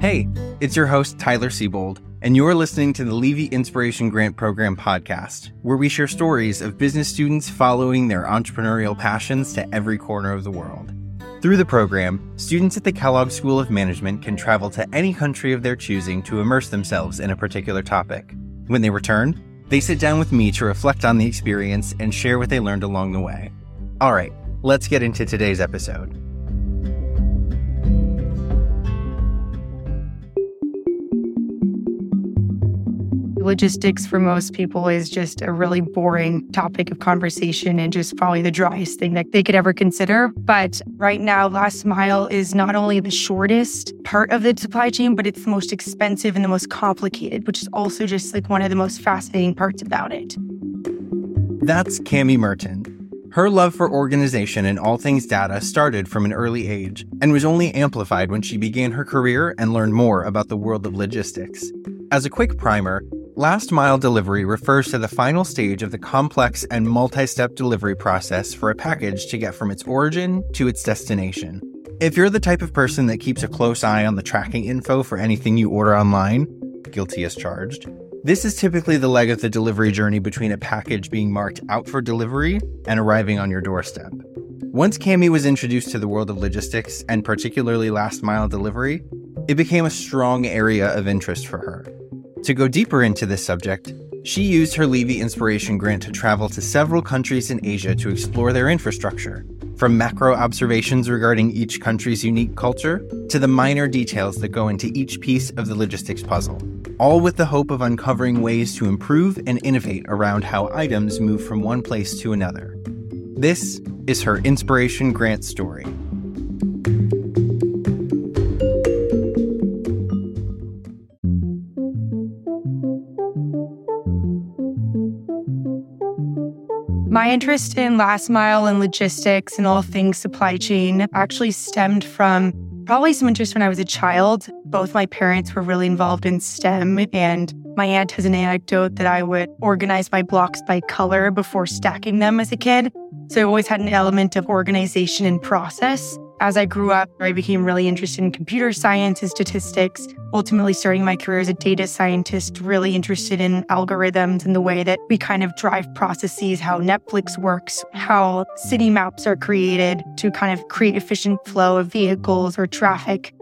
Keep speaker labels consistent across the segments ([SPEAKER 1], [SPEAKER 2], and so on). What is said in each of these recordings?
[SPEAKER 1] Hey, it's your host, Tyler Seybold, and you're listening to the Levy Inspiration Grant Program podcast, where we share stories of business students following their entrepreneurial passions to every corner of the world. Through the program, students at the Kellogg School of Management can travel to any country of their choosing to immerse themselves in a particular topic. When they return, they sit down with me to reflect on the experience and share what they learned along the way. All right, let's get into today's episode.
[SPEAKER 2] Logistics for most people is just a really boring topic of conversation and just probably the driest thing that they could ever consider. But right now, last mile is not only the shortest part of the supply chain, but it's the most expensive and the most complicated, which is also just like one of the most fascinating parts about it.
[SPEAKER 1] That's Cammie Merten. Her love for organization and all things data started from an early age and was only amplified when she began her career and learned more about the world of logistics. As a quick primer, Last mile delivery refers to the final stage of the complex and multi step delivery process for a package to get from its origin to its destination. If you're the type of person that keeps a close eye on the tracking info for anything you order online, guilty as charged, this is typically the leg of the delivery journey between a package being marked out for delivery and arriving on your doorstep. Once Cammie was introduced to the world of logistics and particularly last mile delivery, it became a strong area of interest for her. To go deeper into this subject, she used her Levy Inspiration Grant to travel to several countries in Asia to explore their infrastructure, from macro observations regarding each country's unique culture to the minor details that go into each piece of the logistics puzzle, all with the hope of uncovering ways to improve and innovate around how items move from one place to another. This is her Inspiration Grant story.
[SPEAKER 2] My interest in last mile and logistics and all things supply chain actually stemmed from probably some interest when I was a child. Both my parents were really involved in STEM, and my aunt has an anecdote that I would organize my blocks by color before stacking them as a kid. So I always had an element of organization and process. As I grew up, I became really interested in computer science and statistics, ultimately starting my career as a data scientist, really interested in algorithms and the way that we kind of drive processes, how Netflix works, how city maps are created to kind of create efficient flow of vehicles or traffic.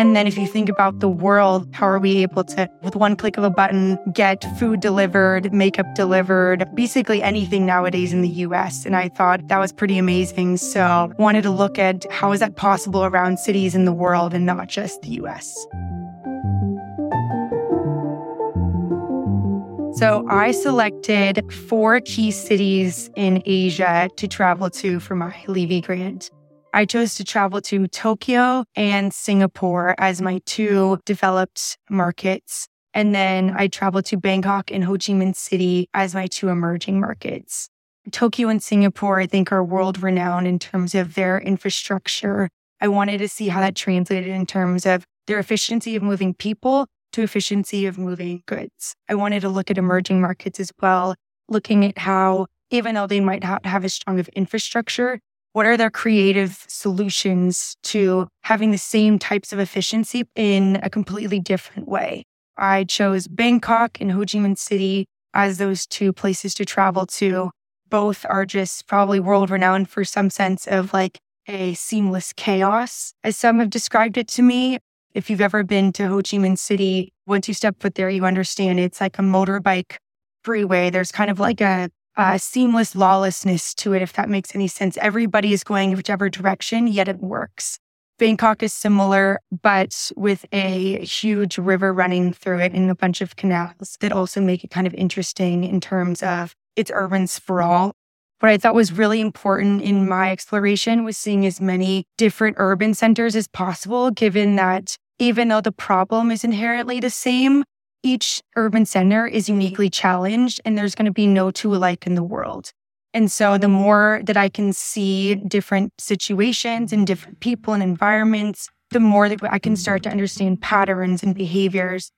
[SPEAKER 2] And then if you think about the world, how are we able to, with one click of a button, get food delivered, makeup delivered, basically anything nowadays in the US? And I thought that was pretty amazing. So wanted to look at how is that possible around cities in the world and not just the US. So I selected four key cities in Asia to travel to for my Levy grant. I chose to travel to Tokyo and Singapore as my two developed markets. And then I traveled to Bangkok and Ho Chi Minh City as my two emerging markets. Tokyo and Singapore, I think, are world renowned in terms of their infrastructure. I wanted to see how that translated in terms of their efficiency of moving people to efficiency of moving goods. I wanted to look at emerging markets as well, looking at how, even though they might not have as strong of infrastructure, what are their creative solutions to having the same types of efficiency in a completely different way? I chose Bangkok and Ho Chi Minh City as those two places to travel to. Both are just probably world renowned for some sense of like a seamless chaos, as some have described it to me. If you've ever been to Ho Chi Minh City, once you step foot there, you understand it's like a motorbike freeway. There's kind of like a uh, seamless lawlessness to it, if that makes any sense. Everybody is going whichever direction, yet it works. Bangkok is similar, but with a huge river running through it and a bunch of canals that also make it kind of interesting in terms of its urban sprawl. What I thought was really important in my exploration was seeing as many different urban centers as possible, given that even though the problem is inherently the same, each urban center is mm-hmm. uniquely challenged and there's going to be no two alike in the world. And so the more that I can see different situations and different people and environments, the more that I can start to understand patterns and behaviors.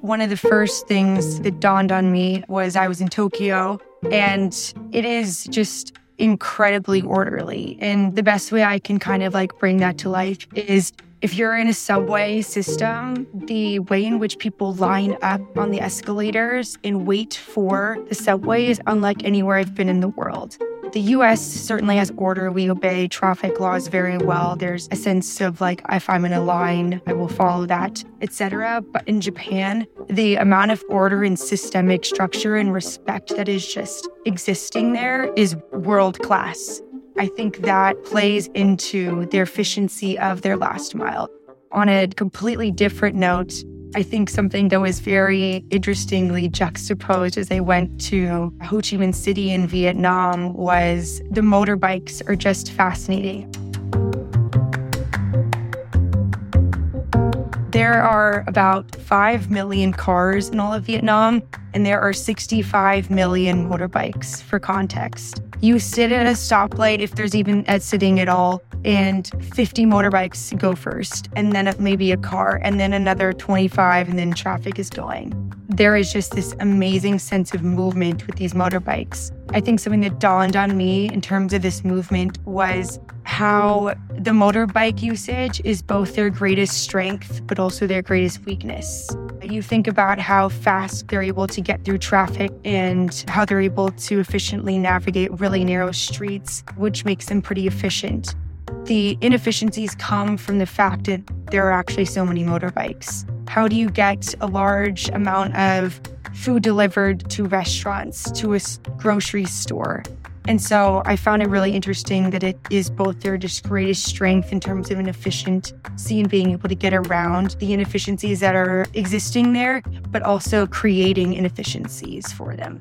[SPEAKER 2] One of the first things that dawned on me was I was in Tokyo and it is just incredibly mm. orderly. And the best way I can kind of like bring that to life is if you're in a subway system, the way in which people line up on the escalators and wait for the subway is unlike anywhere I've been in the world. The US certainly has order. We obey traffic laws very well. There's a sense of like if I'm in a line, I will follow that, etc. But in Japan, the amount of order and systemic structure and respect that is just existing there is world class. I think that plays into their efficiency of their last mile. On a completely different note, I think something that was very interestingly juxtaposed as I went to Ho Chi Minh City in Vietnam was the motorbikes are just fascinating. There are about 5 million cars in all of Vietnam, and there are 65 million motorbikes for context. You sit at a stoplight, if there's even a sitting at all, and 50 motorbikes go first, and then maybe a car, and then another 25, and then traffic is going. There is just this amazing sense of movement with these motorbikes. I think something that dawned on me in terms of this movement was how the motorbike usage is both their greatest strength, but also their greatest weakness. You think about how fast they're able to get through traffic and how they're able to efficiently navigate really narrow streets, which makes them pretty efficient. The inefficiencies come from the fact that there are actually so many motorbikes. How do you get a large amount of food delivered to restaurants, to a grocery store? And so I found it really interesting that it is both their greatest strength in terms of an efficiency and being able to get around the inefficiencies that are existing there, but also creating inefficiencies for them.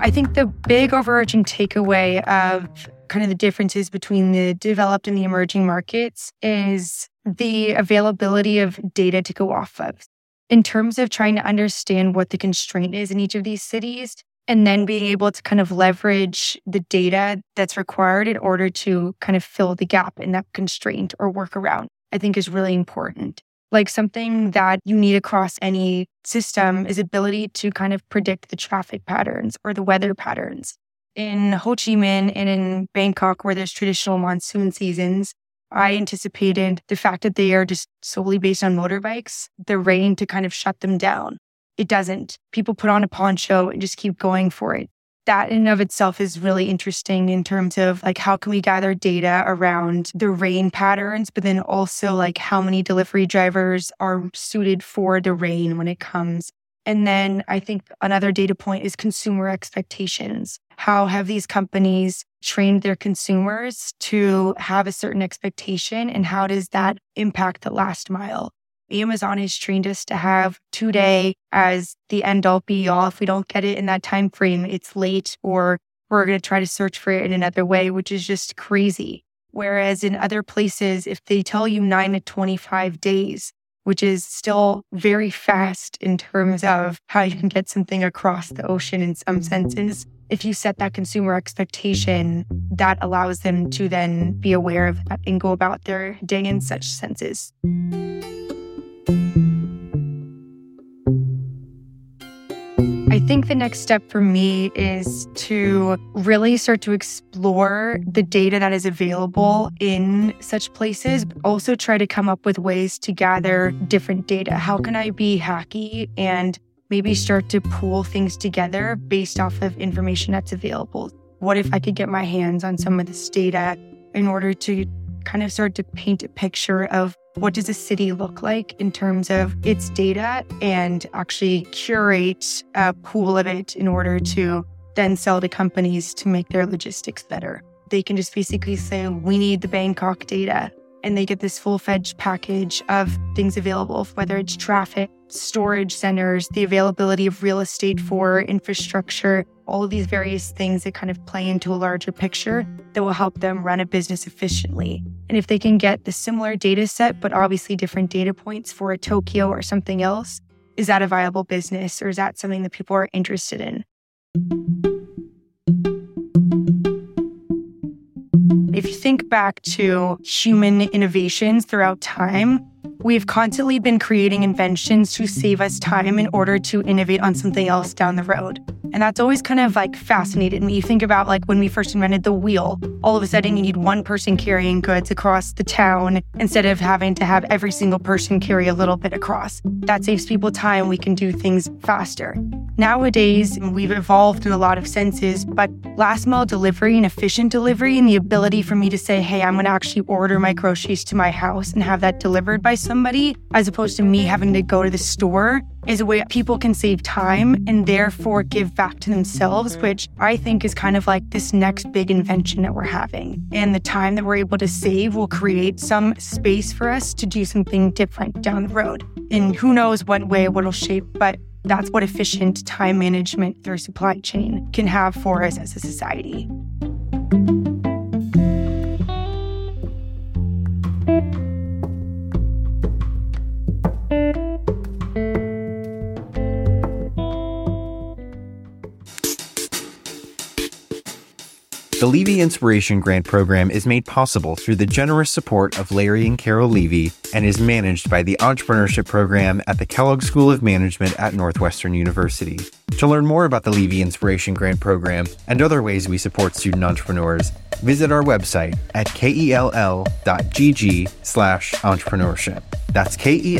[SPEAKER 2] I think the big overarching takeaway of kind of the differences between the developed and the emerging markets is the availability of data to go off of in terms of trying to understand what the constraint is in each of these cities and then being able to kind of leverage the data that's required in order to kind of fill the gap in that constraint or work around, I think is really important. Like something that you need across any system is ability to kind of predict the traffic patterns or the weather patterns. In Ho Chi Minh and in Bangkok, where there's traditional monsoon seasons, I anticipated the fact that they are just solely based on motorbikes, the rain to kind of shut them down. It doesn't. People put on a poncho and just keep going for it. That in and of itself is really interesting in terms of like how can we gather data around the rain patterns, but then also like how many delivery drivers are suited for the rain when it comes. And then I think another data point is consumer expectations. How have these companies trained their consumers to have a certain expectation and how does that impact the last mile? Amazon has trained us to have today as the end all be all. If we don't get it in that time frame, it's late or we're going to try to search for it in another way, which is just crazy. Whereas in other places, if they tell you nine to 25 days, which is still very fast in terms of how you can get something across the ocean in some senses. If you set that consumer expectation, that allows them to then be aware of that and go about their day in such senses. Think the next step for me is to really start to explore the data that is available in such places, but also try to come up with ways to gather different data. How can I be hacky and maybe start to pool things together based off of information that's available? What if I could get my hands on some of this data in order to kind of start to paint a picture of what does a city look like in terms of its data and actually curate a pool of it in order to then sell to companies to make their logistics better. They can just basically say, we need the Bangkok data. And they get this full fledged package of things available, whether it's traffic, storage centers, the availability of real estate for infrastructure, all of these various things that kind of play into a larger picture that will help them run a business efficiently. And if they can get the similar data set, but obviously different data points for a Tokyo or something else, is that a viable business or is that something that people are interested in? If you think back to human innovations throughout time, we've constantly been creating inventions to save us time in order to innovate on something else down the road. And that's always kind of like fascinated me. You think about like when we first invented the wheel, all of a sudden you need one person carrying goods across the town instead of having to have every single person carry a little bit across. That saves people time. We can do things faster. Nowadays, we've evolved in a lot of senses, but last mile delivery and efficient delivery and the ability for me to say, hey, I'm going to actually order my groceries to my house and have that delivered by somebody, as opposed to me having to go to the store, is a way people can save time and therefore give back to themselves, which I think is kind of like this next big invention that we're having. And the time that we're able to save will create some space for us to do something different down the road. And who knows what way it'll shape, but that's what efficient time management through supply chain can have for us as a society.
[SPEAKER 1] The Levy Inspiration Grant Program is made possible through the generous support of Larry and Carol Levy and is managed by the Entrepreneurship Program at the Kellogg School of Management at Northwestern University. To learn more about the Levy Inspiration Grant Program and other ways we support student entrepreneurs, visit our website at kell.gg slash entrepreneurship. That's kell.gg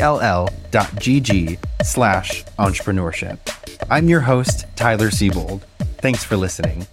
[SPEAKER 1] slash entrepreneurship. I'm your host, Tyler Seybold. Thanks for listening.